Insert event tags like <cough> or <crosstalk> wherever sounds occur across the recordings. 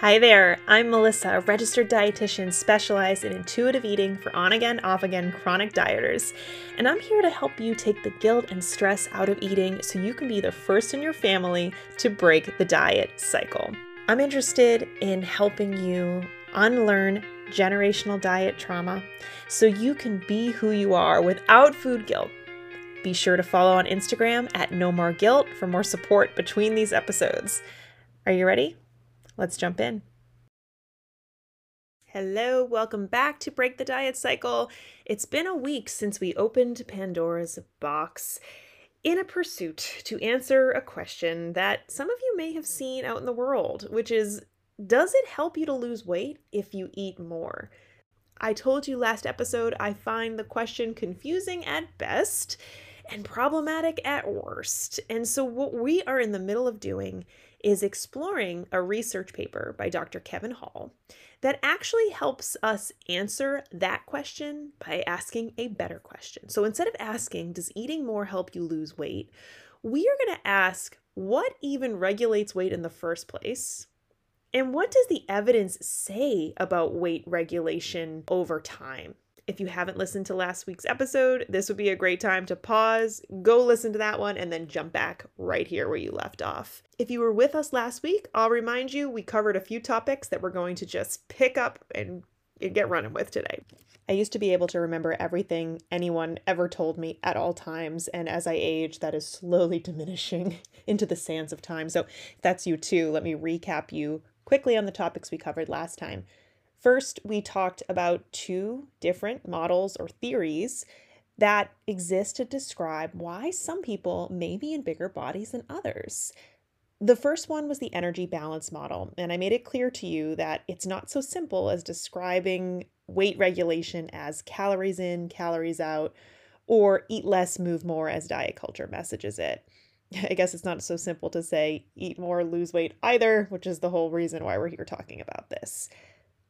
Hi there, I'm Melissa, a registered dietitian specialized in intuitive eating for on again, off again chronic dieters. And I'm here to help you take the guilt and stress out of eating so you can be the first in your family to break the diet cycle. I'm interested in helping you unlearn generational diet trauma so you can be who you are without food guilt. Be sure to follow on Instagram at No More Guilt for more support between these episodes. Are you ready? Let's jump in. Hello, welcome back to Break the Diet Cycle. It's been a week since we opened Pandora's box in a pursuit to answer a question that some of you may have seen out in the world, which is Does it help you to lose weight if you eat more? I told you last episode I find the question confusing at best and problematic at worst. And so, what we are in the middle of doing is exploring a research paper by Dr. Kevin Hall that actually helps us answer that question by asking a better question. So instead of asking, does eating more help you lose weight? We are going to ask, what even regulates weight in the first place? And what does the evidence say about weight regulation over time? If you haven't listened to last week's episode, this would be a great time to pause, go listen to that one, and then jump back right here where you left off. If you were with us last week, I'll remind you we covered a few topics that we're going to just pick up and get running with today. I used to be able to remember everything anyone ever told me at all times, and as I age, that is slowly <laughs> diminishing into the sands of time. So, if that's you too, let me recap you quickly on the topics we covered last time. First, we talked about two different models or theories that exist to describe why some people may be in bigger bodies than others. The first one was the energy balance model, and I made it clear to you that it's not so simple as describing weight regulation as calories in, calories out, or eat less, move more as diet culture messages it. <laughs> I guess it's not so simple to say eat more, lose weight either, which is the whole reason why we're here talking about this.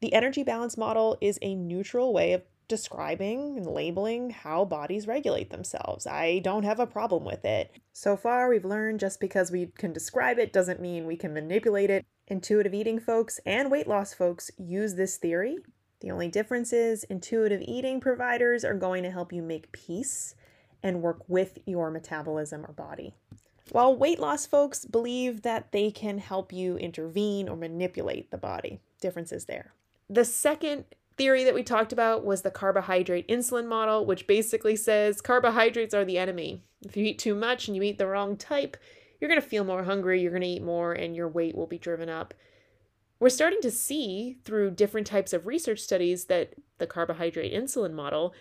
The energy balance model is a neutral way of describing and labeling how bodies regulate themselves. I don't have a problem with it. So far, we've learned just because we can describe it doesn't mean we can manipulate it. Intuitive eating folks and weight loss folks use this theory. The only difference is intuitive eating providers are going to help you make peace and work with your metabolism or body. While weight loss folks believe that they can help you intervene or manipulate the body, differences there. The second theory that we talked about was the carbohydrate insulin model, which basically says carbohydrates are the enemy. If you eat too much and you eat the wrong type, you're going to feel more hungry, you're going to eat more, and your weight will be driven up. We're starting to see through different types of research studies that the carbohydrate insulin model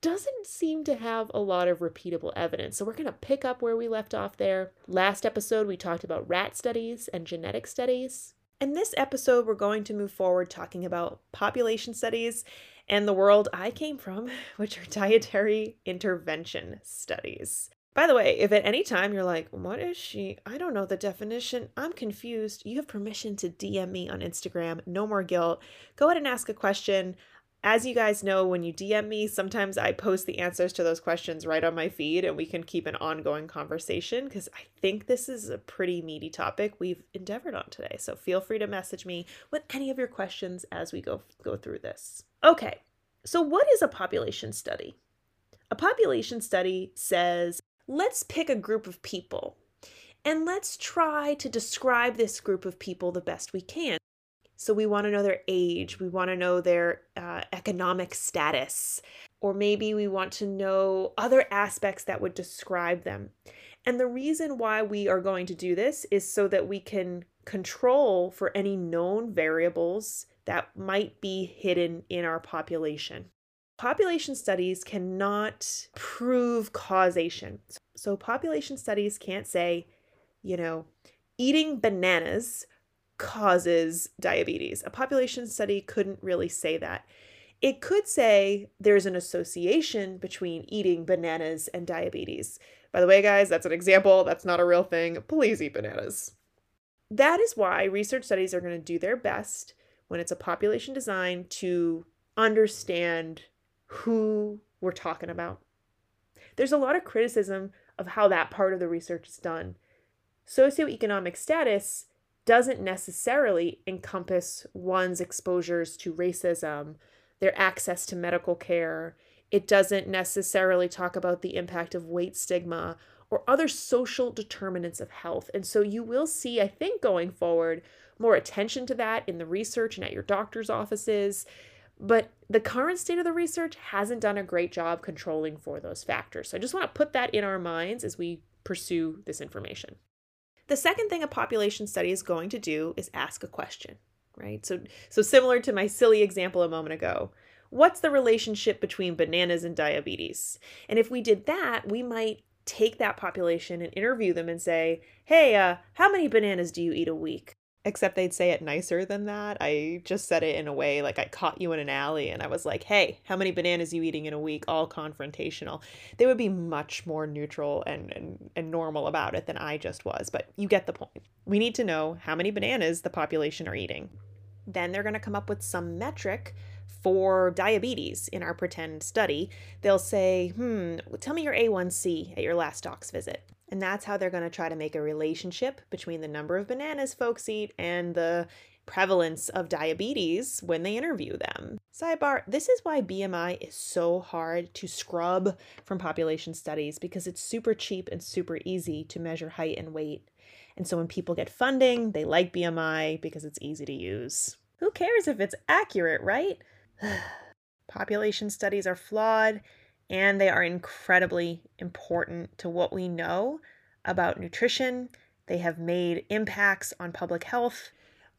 doesn't seem to have a lot of repeatable evidence. So we're going to pick up where we left off there. Last episode, we talked about rat studies and genetic studies. In this episode, we're going to move forward talking about population studies and the world I came from, <laughs> which are dietary intervention studies. By the way, if at any time you're like, what is she? I don't know the definition. I'm confused. You have permission to DM me on Instagram. No more guilt. Go ahead and ask a question as you guys know, when you DM me, sometimes I post the answers to those questions right on my feed and we can keep an ongoing conversation because I think this is a pretty meaty topic we've endeavored on today. So feel free to message me with any of your questions as we go go through this. Okay. So what is a population study? A population study says, let's pick a group of people and let's try to describe this group of people the best we can. So we want to know their age, we want to know their uh, economic status, or maybe we want to know other aspects that would describe them. And the reason why we are going to do this is so that we can control for any known variables that might be hidden in our population. Population studies cannot prove causation. So, population studies can't say, you know, eating bananas causes diabetes. A population study couldn't really say that. It could say there's an association between eating bananas and diabetes. By the way, guys, that's an example. That's not a real thing. Please eat bananas. That is why research studies are going to do their best when it's a population design to understand who we're talking about. There's a lot of criticism of how that part of the research is done. Socioeconomic status doesn't necessarily encompass one's exposures to racism, their access to medical care. It doesn't necessarily talk about the impact of weight stigma or other social determinants of health. And so you will see, I think, going forward, more attention to that in the research and at your doctor's offices. But the current state of the research hasn't done a great job controlling for those factors. So I just want to put that in our minds as we pursue this information. The second thing a population study is going to do is ask a question, right? So so similar to my silly example a moment ago. What's the relationship between bananas and diabetes? And if we did that, we might take that population and interview them and say, "Hey, uh, how many bananas do you eat a week?" Except they'd say it nicer than that. I just said it in a way like I caught you in an alley and I was like, "Hey, how many bananas you eating in a week?" all confrontational. They would be much more neutral and, and and normal about it than I just was, but you get the point. We need to know how many bananas the population are eating. Then they're going to come up with some metric for diabetes in our pretend study. They'll say, "Hmm, tell me your A1C at your last doc's visit." And that's how they're going to try to make a relationship between the number of bananas folks eat and the prevalence of diabetes when they interview them. Sidebar this is why BMI is so hard to scrub from population studies because it's super cheap and super easy to measure height and weight. And so when people get funding, they like BMI because it's easy to use. Who cares if it's accurate, right? <sighs> population studies are flawed and they are incredibly important to what we know about nutrition. They have made impacts on public health,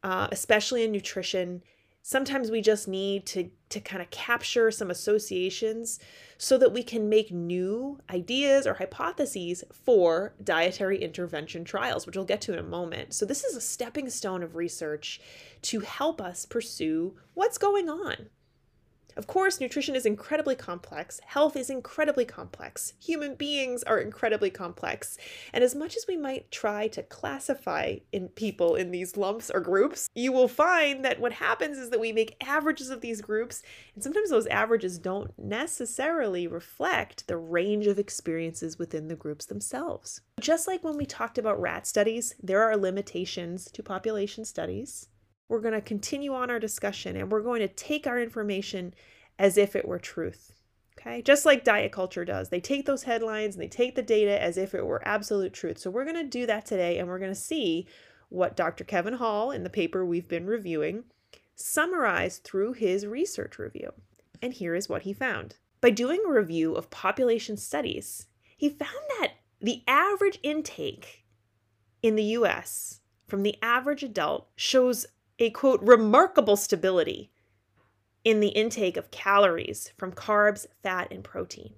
uh, especially in nutrition. Sometimes we just need to, to kind of capture some associations so that we can make new ideas or hypotheses for dietary intervention trials, which we'll get to in a moment. So, this is a stepping stone of research to help us pursue what's going on of course, nutrition is incredibly complex, health is incredibly complex, human beings are incredibly complex. And as much as we might try to classify in people in these lumps or groups, you will find that what happens is that we make averages of these groups, and sometimes those averages don't necessarily reflect the range of experiences within the groups themselves. Just like when we talked about rat studies, there are limitations to population studies we're going to continue on our discussion and we're going to take our information as if it were truth. Okay, just like diet culture does. They take those headlines and they take the data as if it were absolute truth. So we're going to do that today and we're going to see what Dr. Kevin Hall in the paper we've been reviewing summarized through his research review. And here is what he found. By doing a review of population studies, he found that the average intake in the US from the average adult shows a quote, remarkable stability in the intake of calories from carbs, fat, and protein.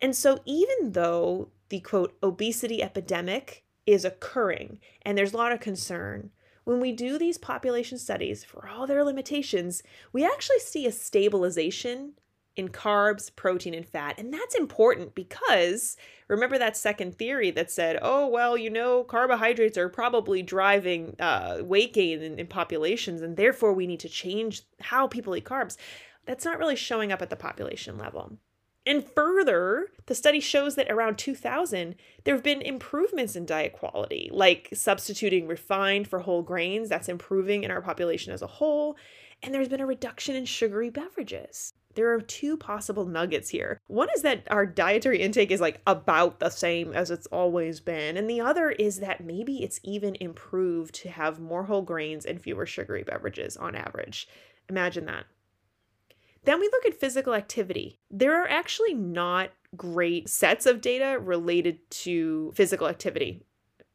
And so, even though the quote, obesity epidemic is occurring and there's a lot of concern, when we do these population studies, for all their limitations, we actually see a stabilization in carbs, protein, and fat. And that's important because remember that second theory that said, oh, well, you know, carbohydrates are probably driving uh, weight gain in, in populations, and therefore we need to change how people eat carbs. That's not really showing up at the population level. And further, the study shows that around 2000, there have been improvements in diet quality, like substituting refined for whole grains. That's improving in our population as a whole. And there's been a reduction in sugary beverages there are two possible nuggets here. One is that our dietary intake is like about the same as it's always been, and the other is that maybe it's even improved to have more whole grains and fewer sugary beverages on average. Imagine that. Then we look at physical activity. There are actually not great sets of data related to physical activity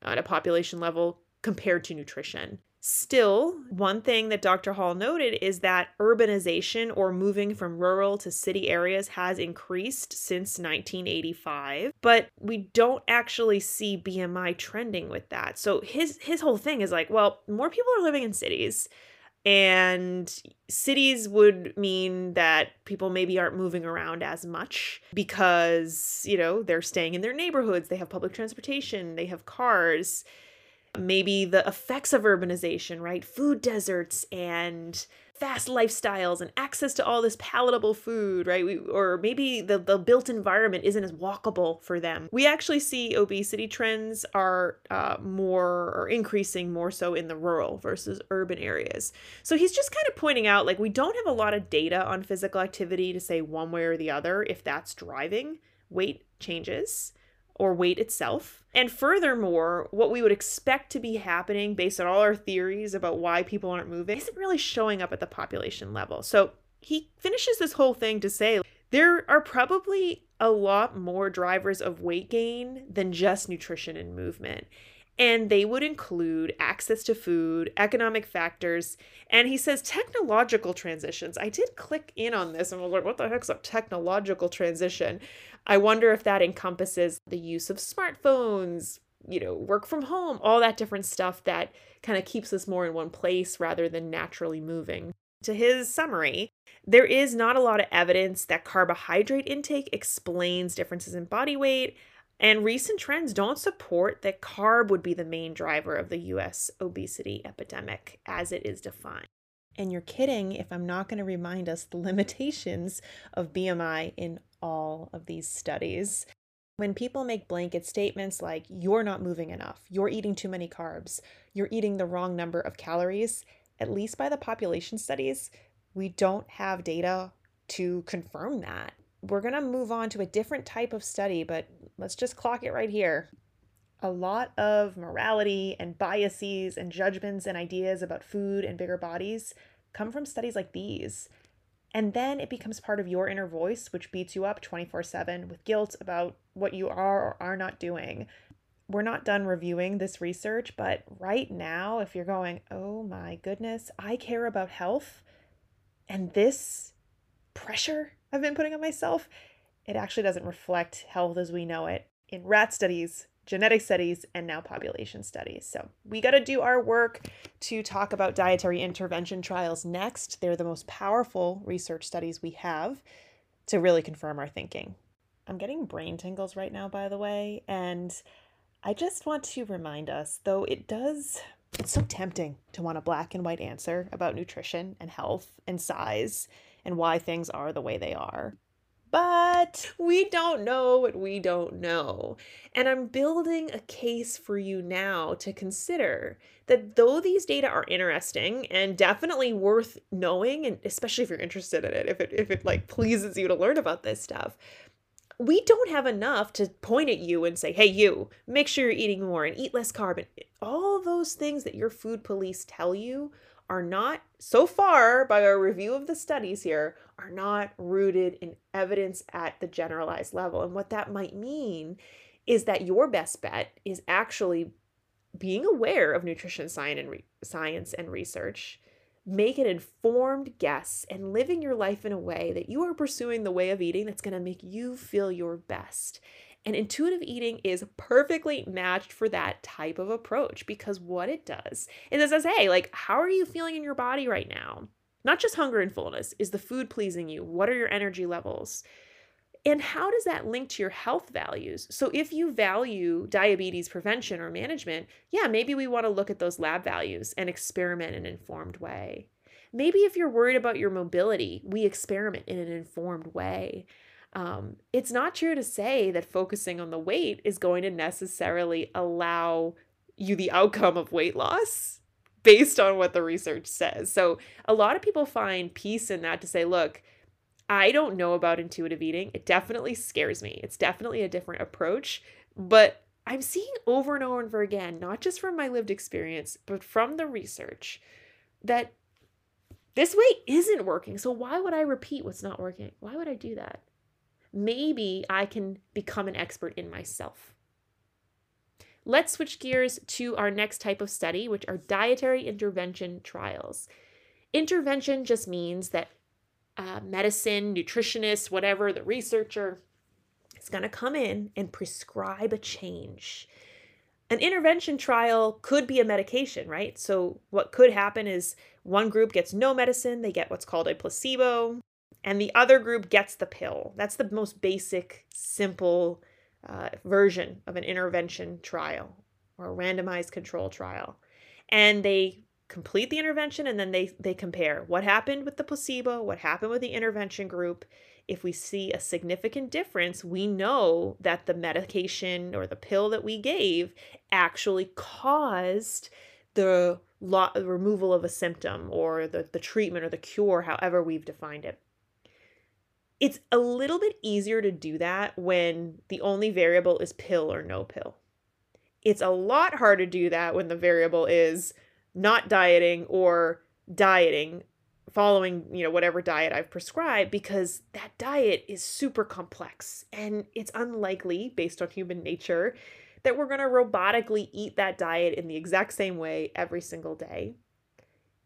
at a population level compared to nutrition. Still, one thing that Dr. Hall noted is that urbanization or moving from rural to city areas has increased since 1985, but we don't actually see BMI trending with that. So his his whole thing is like, well, more people are living in cities and cities would mean that people maybe aren't moving around as much because, you know, they're staying in their neighborhoods, they have public transportation, they have cars maybe the effects of urbanization, right? Food deserts and fast lifestyles and access to all this palatable food, right? We, or maybe the, the built environment isn't as walkable for them. We actually see obesity trends are uh, more or increasing more so in the rural versus urban areas. So he's just kind of pointing out like we don't have a lot of data on physical activity to say one way or the other if that's driving weight changes or weight itself. And furthermore, what we would expect to be happening based on all our theories about why people aren't moving isn't really showing up at the population level. So he finishes this whole thing to say there are probably a lot more drivers of weight gain than just nutrition and movement. And they would include access to food, economic factors, and he says technological transitions. I did click in on this and was like, what the heck's a technological transition? I wonder if that encompasses the use of smartphones, you know, work from home, all that different stuff that kind of keeps us more in one place rather than naturally moving. To his summary, there is not a lot of evidence that carbohydrate intake explains differences in body weight, and recent trends don't support that carb would be the main driver of the US obesity epidemic as it is defined. And you're kidding if I'm not going to remind us the <laughs> limitations of BMI in all of these studies. When people make blanket statements like, you're not moving enough, you're eating too many carbs, you're eating the wrong number of calories, at least by the population studies, we don't have data to confirm that. We're going to move on to a different type of study, but let's just clock it right here. A lot of morality and biases and judgments and ideas about food and bigger bodies come from studies like these. And then it becomes part of your inner voice, which beats you up 24 7 with guilt about what you are or are not doing. We're not done reviewing this research, but right now, if you're going, oh my goodness, I care about health, and this pressure I've been putting on myself, it actually doesn't reflect health as we know it. In rat studies, genetic studies, and now population studies. So we got to do our work to talk about dietary intervention trials next. They're the most powerful research studies we have to really confirm our thinking. I'm getting brain tingles right now, by the way, and I just want to remind us, though it does, it's so tempting to want a black and white answer about nutrition and health and size and why things are the way they are but we don't know what we don't know. And I'm building a case for you now to consider that though these data are interesting and definitely worth knowing, and especially if you're interested in it, if it if it like pleases you to learn about this stuff, we don't have enough to point at you and say, hey, you, make sure you're eating more and eat less carbon. All those things that your food police tell you are not, so far by our review of the studies here, are not rooted in evidence at the generalized level. And what that might mean is that your best bet is actually being aware of nutrition science and, science and research, make an informed guess, and living your life in a way that you are pursuing the way of eating that's going to make you feel your best. And intuitive eating is perfectly matched for that type of approach because what it does is it says, hey, like, how are you feeling in your body right now? Not just hunger and fullness. Is the food pleasing you? What are your energy levels? And how does that link to your health values? So, if you value diabetes prevention or management, yeah, maybe we want to look at those lab values and experiment in an informed way. Maybe if you're worried about your mobility, we experiment in an informed way. Um, it's not true to say that focusing on the weight is going to necessarily allow you the outcome of weight loss based on what the research says. So a lot of people find peace in that to say, look, I don't know about intuitive eating. It definitely scares me. It's definitely a different approach, but I'm seeing over and over and over again, not just from my lived experience, but from the research, that this way isn't working. So why would I repeat what's not working? Why would I do that? Maybe I can become an expert in myself. Let's switch gears to our next type of study, which are dietary intervention trials. Intervention just means that uh, medicine, nutritionist, whatever, the researcher is going to come in and prescribe a change. An intervention trial could be a medication, right? So, what could happen is one group gets no medicine, they get what's called a placebo and the other group gets the pill. That's the most basic, simple uh, version of an intervention trial. or a randomized control trial. And they complete the intervention and then they they compare what happened with the placebo, what happened with the intervention group. If we see a significant difference, we know that the medication or the pill that we gave actually caused the lo- removal of a symptom or the, the treatment or the cure, however we've defined it. It's a little bit easier to do that when the only variable is pill or no pill. It's a lot harder to do that when the variable is not dieting or dieting following you know whatever diet i've prescribed because that diet is super complex and it's unlikely based on human nature that we're going to robotically eat that diet in the exact same way every single day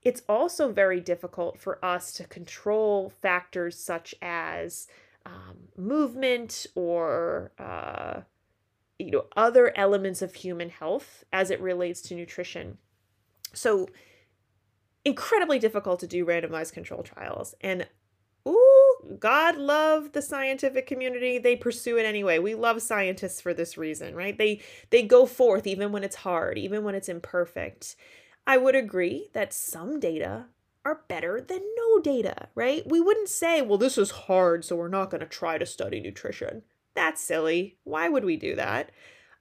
it's also very difficult for us to control factors such as um, movement or uh, you know other elements of human health as it relates to nutrition. So incredibly difficult to do randomized control trials. And ooh god love the scientific community. They pursue it anyway. We love scientists for this reason right? They they go forth even when it's hard even when it's imperfect i would agree that some data are better than no data right we wouldn't say well this is hard so we're not going to try to study nutrition that's silly why would we do that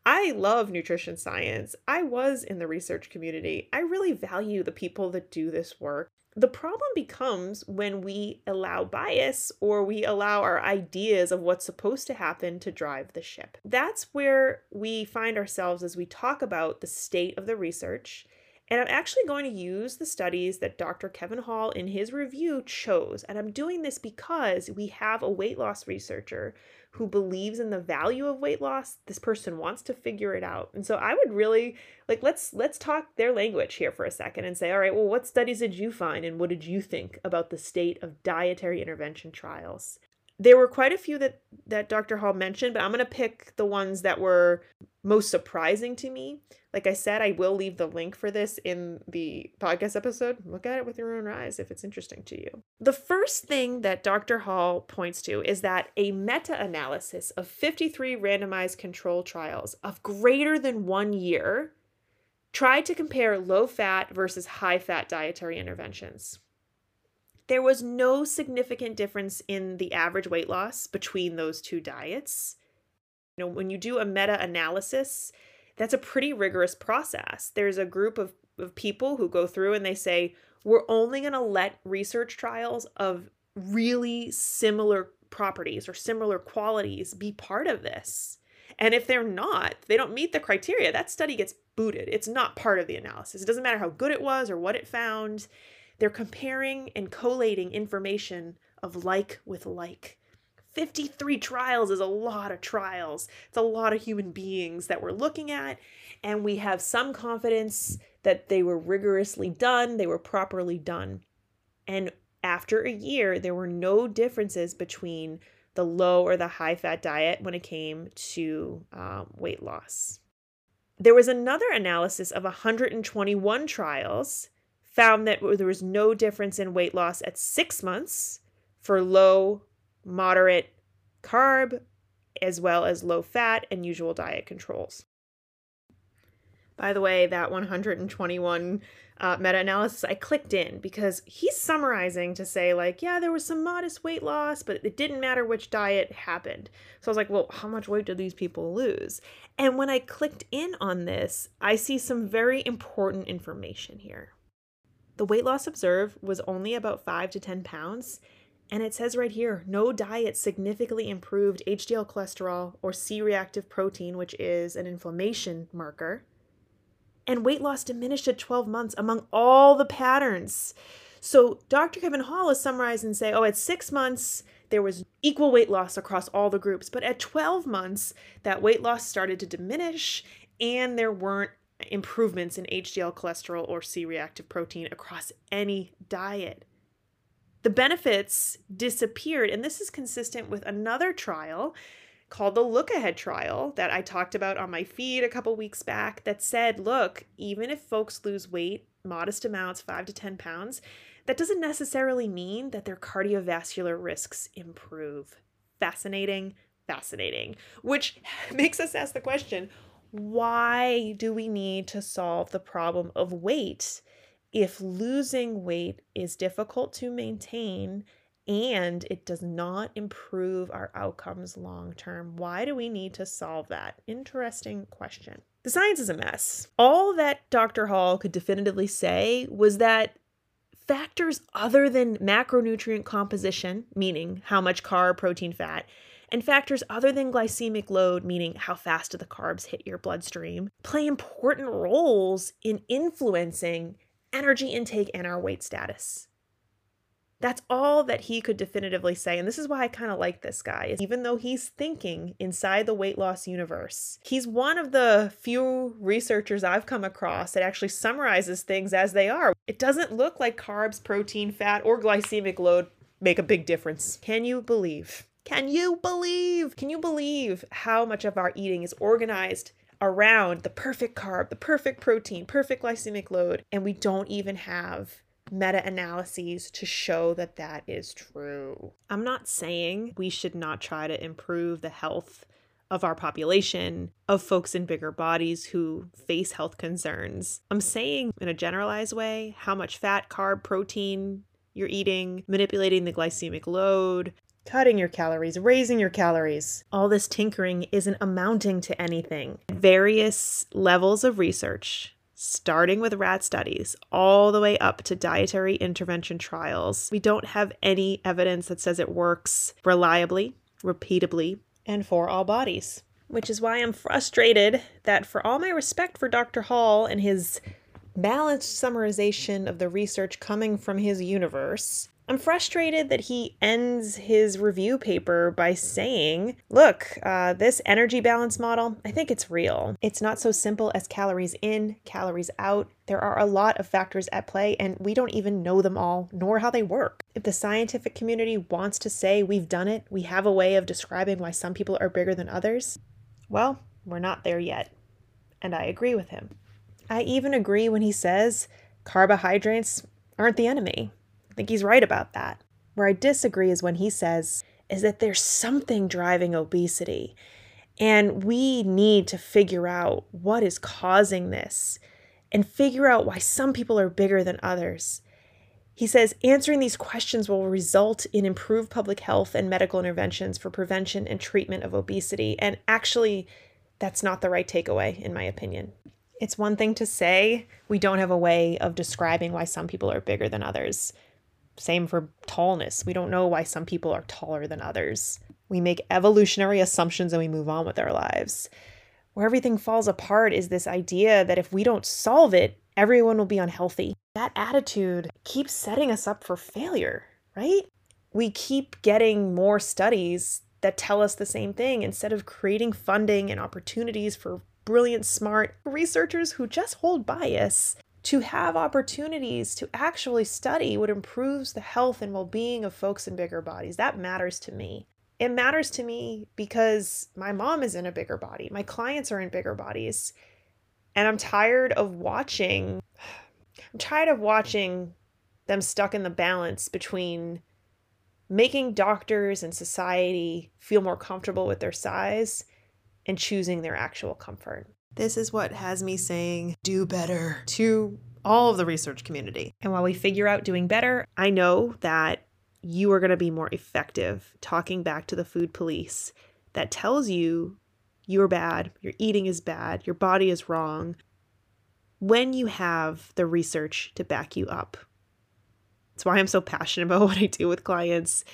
I love nutrition science. I was in the research community. I really value the people that do this work. The problem becomes when we allow bias or we allow our ideas of what's supposed to happen to drive the ship. That's where we find ourselves as we talk about the state of the research. And I'm actually going to use the studies that Dr. Kevin Hall in his review chose. And I'm doing this because we have a weight loss researcher who believes in the value of weight loss this person wants to figure it out and so i would really like let's let's talk their language here for a second and say all right well what studies did you find and what did you think about the state of dietary intervention trials there were quite a few that that Dr. Hall mentioned, but I'm going to pick the ones that were most surprising to me. Like I said, I will leave the link for this in the podcast episode. Look at it with your own eyes if it's interesting to you. The first thing that Dr. Hall points to is that a meta analysis of 53 randomized control trials of greater than one year tried to compare low fat versus high fat dietary interventions there was no significant difference in the average weight loss between those two diets. Know, when you do a meta analysis, that's a pretty rigorous process. There's a group of, of people who go through and they say, we're only going to let research trials of really similar properties or similar qualities be part of this. And if they're not, they don't meet the criteria, that study gets booted. It's not part of the analysis. It doesn't matter how good it was or what it found. They're comparing and collating information of like with like. 53 trials is a lot of trials. It's a lot of human beings that we're looking at, and we have some confidence that they were rigorously done, they were properly done. And after a year, there were no differences between the low or the high fat diet when it came to um, weight loss. There was another analysis of 121 trials found that there was no difference in weight loss at six months for low, moderate carb, as well as low fat and usual diet controls. By the way, that 121 uh, meta analysis, I clicked in because he's summarizing to say, like, yeah, there was some modest weight loss, but it didn't matter which diet happened. So I was like, well, how much weight did these people lose? And when I clicked in on this, I see some very important information here. The weight loss observed was only about 5 to 10 pounds, and it says right here no diet significantly improved HDL cholesterol or C reactive protein, which is an inflammation marker. And weight loss diminished at 12 months among all the patterns. So Dr. Kevin Hall is summarized and say, oh, at six months, there was equal weight loss across all the groups. But at 12 months, that weight loss started to diminish and there weren't improvements in HDL cholesterol or C reactive protein across any diet. The benefits disappeared, and this is consistent with another trial called the Look Ahead trial that I talked about on my feed a couple weeks back that said, look, even if folks lose weight, modest amounts, five to 10 pounds, that doesn't necessarily mean that their cardiovascular risks improve. Fascinating, fascinating. Which <laughs> makes us ask the question Why do we need to solve the problem of weight if losing weight is difficult to maintain and it does not improve our outcomes long term? Why do we need to solve that? Interesting question. The science is a mess. All that Dr. Hall could definitively say was that factors other than macronutrient composition, meaning how much carb, protein, fat, and factors other than glycemic load, meaning how fast do the carbs hit your bloodstream, play important roles in influencing energy intake and our weight status. That's all that he could definitively say. And this is why I kind of like this guy. is Even though he's thinking inside the weight loss universe, he's one of the few researchers I've come across that actually summarizes things as they are. It doesn't look like carbs, protein, fat, or glycemic load make a big difference. Can you believe? Can you believe? Can you believe how much of our eating is organized around the perfect carb, the perfect protein, perfect glycemic load, and we don't even have meta analyses to show that that is true. I'm not saying we should not try to improve the health of our population, of folks in bigger bodies who face health concerns. I'm saying in a generalized way how much fat, carb, protein you're eating, manipulating the glycemic load, cutting your calories, raising your calories. All this tinkering isn't amounting to anything. Various levels of research starting with rat studies all the way up to dietary intervention trials. We don't have any evidence that says it works reliably, repeatably, and for all bodies. Which is why I'm frustrated that, for all my respect for Dr. Hall and his balanced summarization of the research coming from his universe, I'm frustrated that he ends his review paper by saying, Look, uh, this energy balance model, I think it's real. It's not so simple as calories in, calories out. There are a lot of factors at play, and we don't even know them all, nor how they work. If the scientific community wants to say we've done it, we have a way of describing why some people are bigger than others, well, we're not there yet. And I agree with him. I even agree when he says carbohydrates aren't the enemy. Think he's right about that. Where I disagree is when he says is that there's something driving obesity and we need to figure out what is causing this and figure out why some people are bigger than others. He says answering these questions will result in improved public health and medical interventions for prevention and treatment of obesity. And actually, that's not the right takeaway, in my opinion. It's one thing to say we don't have a way of describing why some people are bigger than others. Same for tallness. We don't know why some people are taller than others. We make evolutionary assumptions and we move on with our lives. Where everything falls apart is this idea that if we don't solve it, everyone will be unhealthy. That attitude keeps setting us up for failure, right? We keep getting more studies that tell us the same thing instead of creating funding and opportunities for brilliant, smart researchers who just hold bias to have opportunities to actually study what improves the health and well being of folks in bigger bodies. That matters to me. It matters to me because my mom is in a bigger body, my clients are in bigger bodies, and I'm tired of watching. I'm tired of watching them stuck in the balance between making doctors and society feel more comfortable with their size and choosing their actual comfort. This is what has me saying, do better to all of the research community. And while we figure out doing better, I know that you are going to be more effective talking back to the food police that tells you you're bad, your eating is bad, your body is wrong, when you have the research to back you up. It's why I'm so passionate about <laughs> what I do with clients.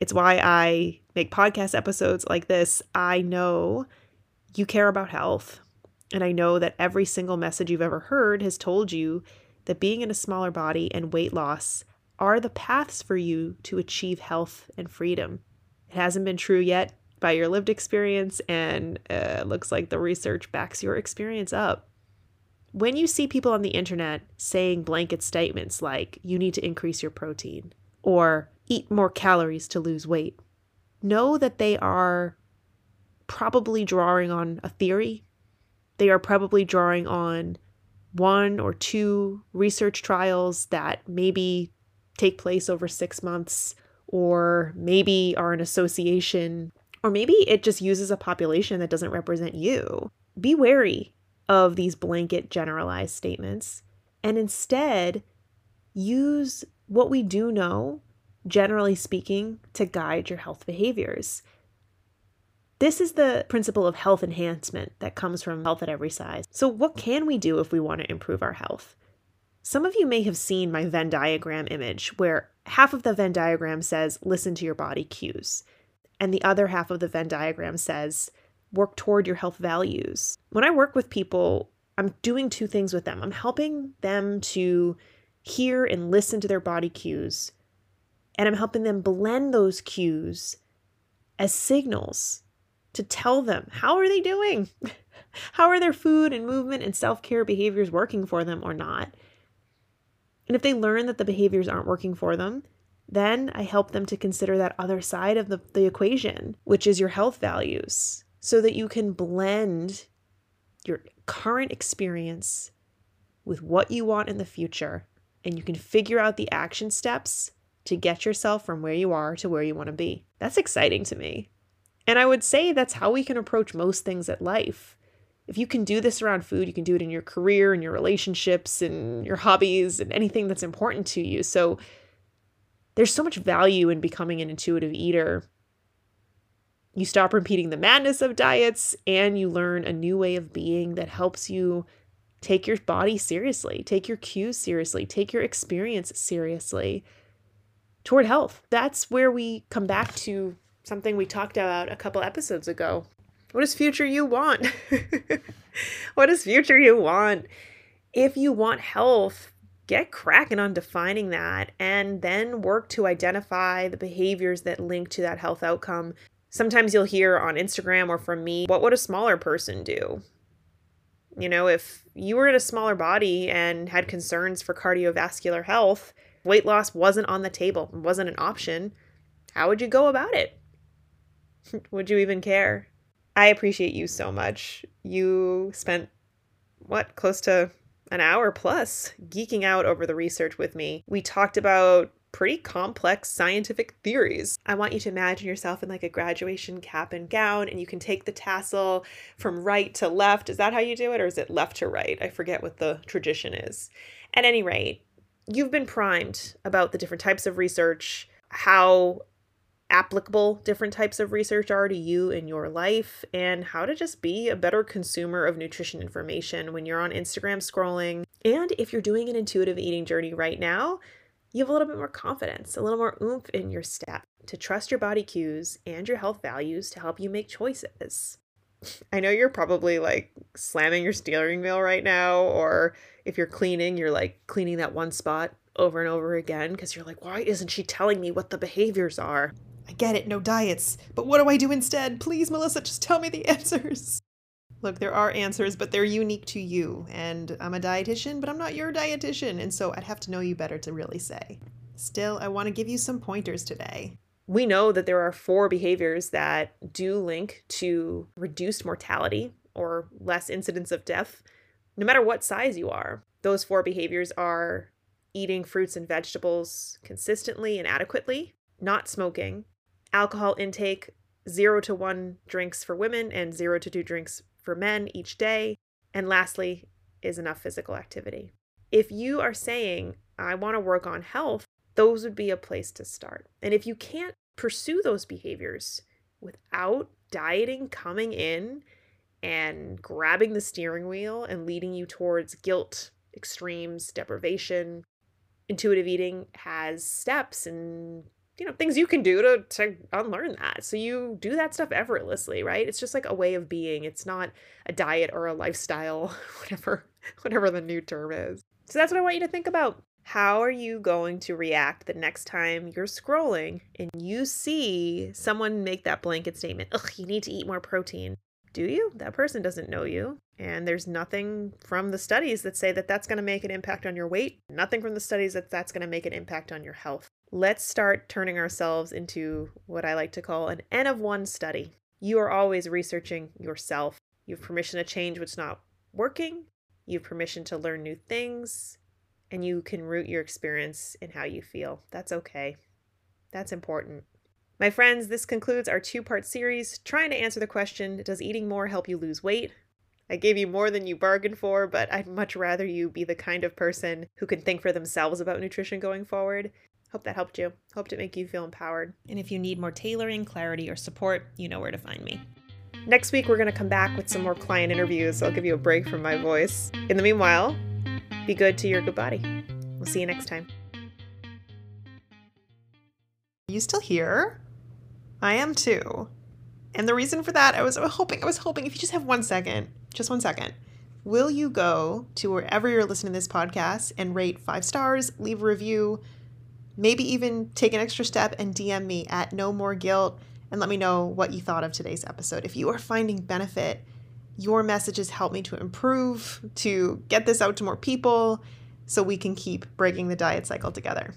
It's why I make podcast episodes like this. I know you care about health. And I know that every single message you've ever heard has told you that being in a smaller body and weight loss are the paths for you to achieve health and freedom. It hasn't been true yet by your lived experience, and uh, looks like the research backs your experience up. When you see people on the internet saying blanket statements like, you need to increase your protein or eat more calories to lose weight, know that they are probably drawing on a theory they are probably drawing on one or two research trials that maybe take place over six months, or maybe are an association, or maybe it just uses a population that doesn't represent you. be wary of these blanket generalized statements and instead use what we do know, generally speaking, to guide your health behaviors. This is the principle of health enhancement that comes from health at every size. So, what can we do if we want to improve our health? Some of you may have seen my Venn diagram image where half of the Venn diagram says, listen to your body cues, and the other half of the Venn diagram says, work toward your health values. When I work with people, I'm doing two things with them. I'm helping them to hear and listen to their body cues, and I'm helping them blend those cues as signals to tell them how are they doing? <laughs> how are their food and movement and self-care behaviors working for them or not? And if they learn that the behaviors aren't working for them, then I help them to consider that other side of the, the equation, which is your health values, so that you can blend your current experience with what you want in the future and you can figure out the action steps to get yourself from where you are to where you want to be. That's exciting to me. And I would say that's how we can approach most things at life. If you can do this around food, you can do it in your career and your relationships and your hobbies and anything that's important to you. So there's so much value in becoming an intuitive eater. You stop repeating the madness of diets and you learn a new way of being that helps you take your body seriously, take your cues seriously, take your experience seriously toward health. That's where we come back to something we talked about a couple episodes ago. What is future you want? <laughs> what is future you want? If you want health, get cracking on defining that and then work to identify the behaviors that link to that health outcome. Sometimes you'll hear on Instagram or from me, what would a smaller person do? You know, if you were in a smaller body and had concerns for cardiovascular health, weight loss wasn't on the table, wasn't an option, how would you go about it? <laughs> Would you even care? I appreciate you so much. You spent, what, close to an hour plus geeking out over the research with me. We talked about pretty complex scientific theories. I want you to imagine yourself in like a graduation cap and gown, and you can take the tassel from right to left. Is that how you do it, or is it left to right? I forget what the tradition is. At any rate, you've been primed about the different types of research, how applicable different types of research are to you in your life and how to just be a better consumer of nutrition information when you're on Instagram scrolling. And if you're doing an intuitive eating journey right now, you have a little bit more confidence, a little more oomph in your step to trust your body cues and your health values to help you make choices. <laughs> I know you're probably like slamming your steering wheel right now, or if you're cleaning, you're like cleaning that one spot over and over again because you're like, why isn't she telling me what the behaviors are? I get it, no diets. But what do I do instead? Please, Melissa, just tell me the <laughs> answers. Look, there are answers, but they're unique to you. And I'm a dietitian, but I'm not your dietitian. And so I'd have to know you better to really say. Still, I want to give you some pointers today. We know that there are four behaviors that do link to reduced mortality or less incidence of death, no matter what size you are. Those four behaviors are eating fruits and vegetables consistently and adequately, not smoking, alcohol intake zero to one drinks for women and zero to two drinks for men each day. And lastly, is enough physical activity. If you are saying, I want to work on health, those would be a place to start. And if you can't pursue those behaviors without dieting coming in and grabbing the steering wheel and leading you towards guilt, extremes, deprivation, intuitive eating has steps and you know things you can do to to unlearn that. So you do that stuff effortlessly right? It's just like a way of being. It's not a diet or a lifestyle <laughs> whatever whatever the new term is. So that's what i want you to think about. How are you going to react the next time you're scrolling and you see someone make that blanket statement ugh you need to eat more protein. Do you? That person doesn't know you. And there's nothing from the studies that say that that's going to make an impact on your weight. Nothing from the studies that that's going to make an impact on your health let's start turning ourselves into what I like to call an N of one study. You are always researching yourself. You have permission to change what's not working, you have permission to learn new things, and you can root your experience in how you feel. That's okay. That's important. My friends, this concludes our two part series trying to answer the question Does eating more help you lose weight? I gave you more than you bargained for, but I'd much rather you be the kind of person who can think for themselves about nutrition going forward. Hope that helped you. Hope to make you feel empowered. And if you need more tailoring, clarity, or support, you know where to find me. Next week, we're going to come back with some more client interviews. I'll give you a break from my voice. In the meanwhile, be good to your good body. We'll see you next time. Are you still here? I am too. And the reason for that, I was hoping, I was hoping if you just have one second, just one second, will you go to wherever you're listening to this podcast and rate five stars, leave a review, maybe even take an extra step and DM me at no more guilt and let me know what you thought of today's episode. If you are finding benefit, your messages help me to improve, to get this out to more people so we can keep breaking the diet cycle together.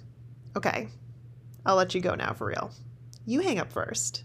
Okay, I'll let you go now for real. You hang up first.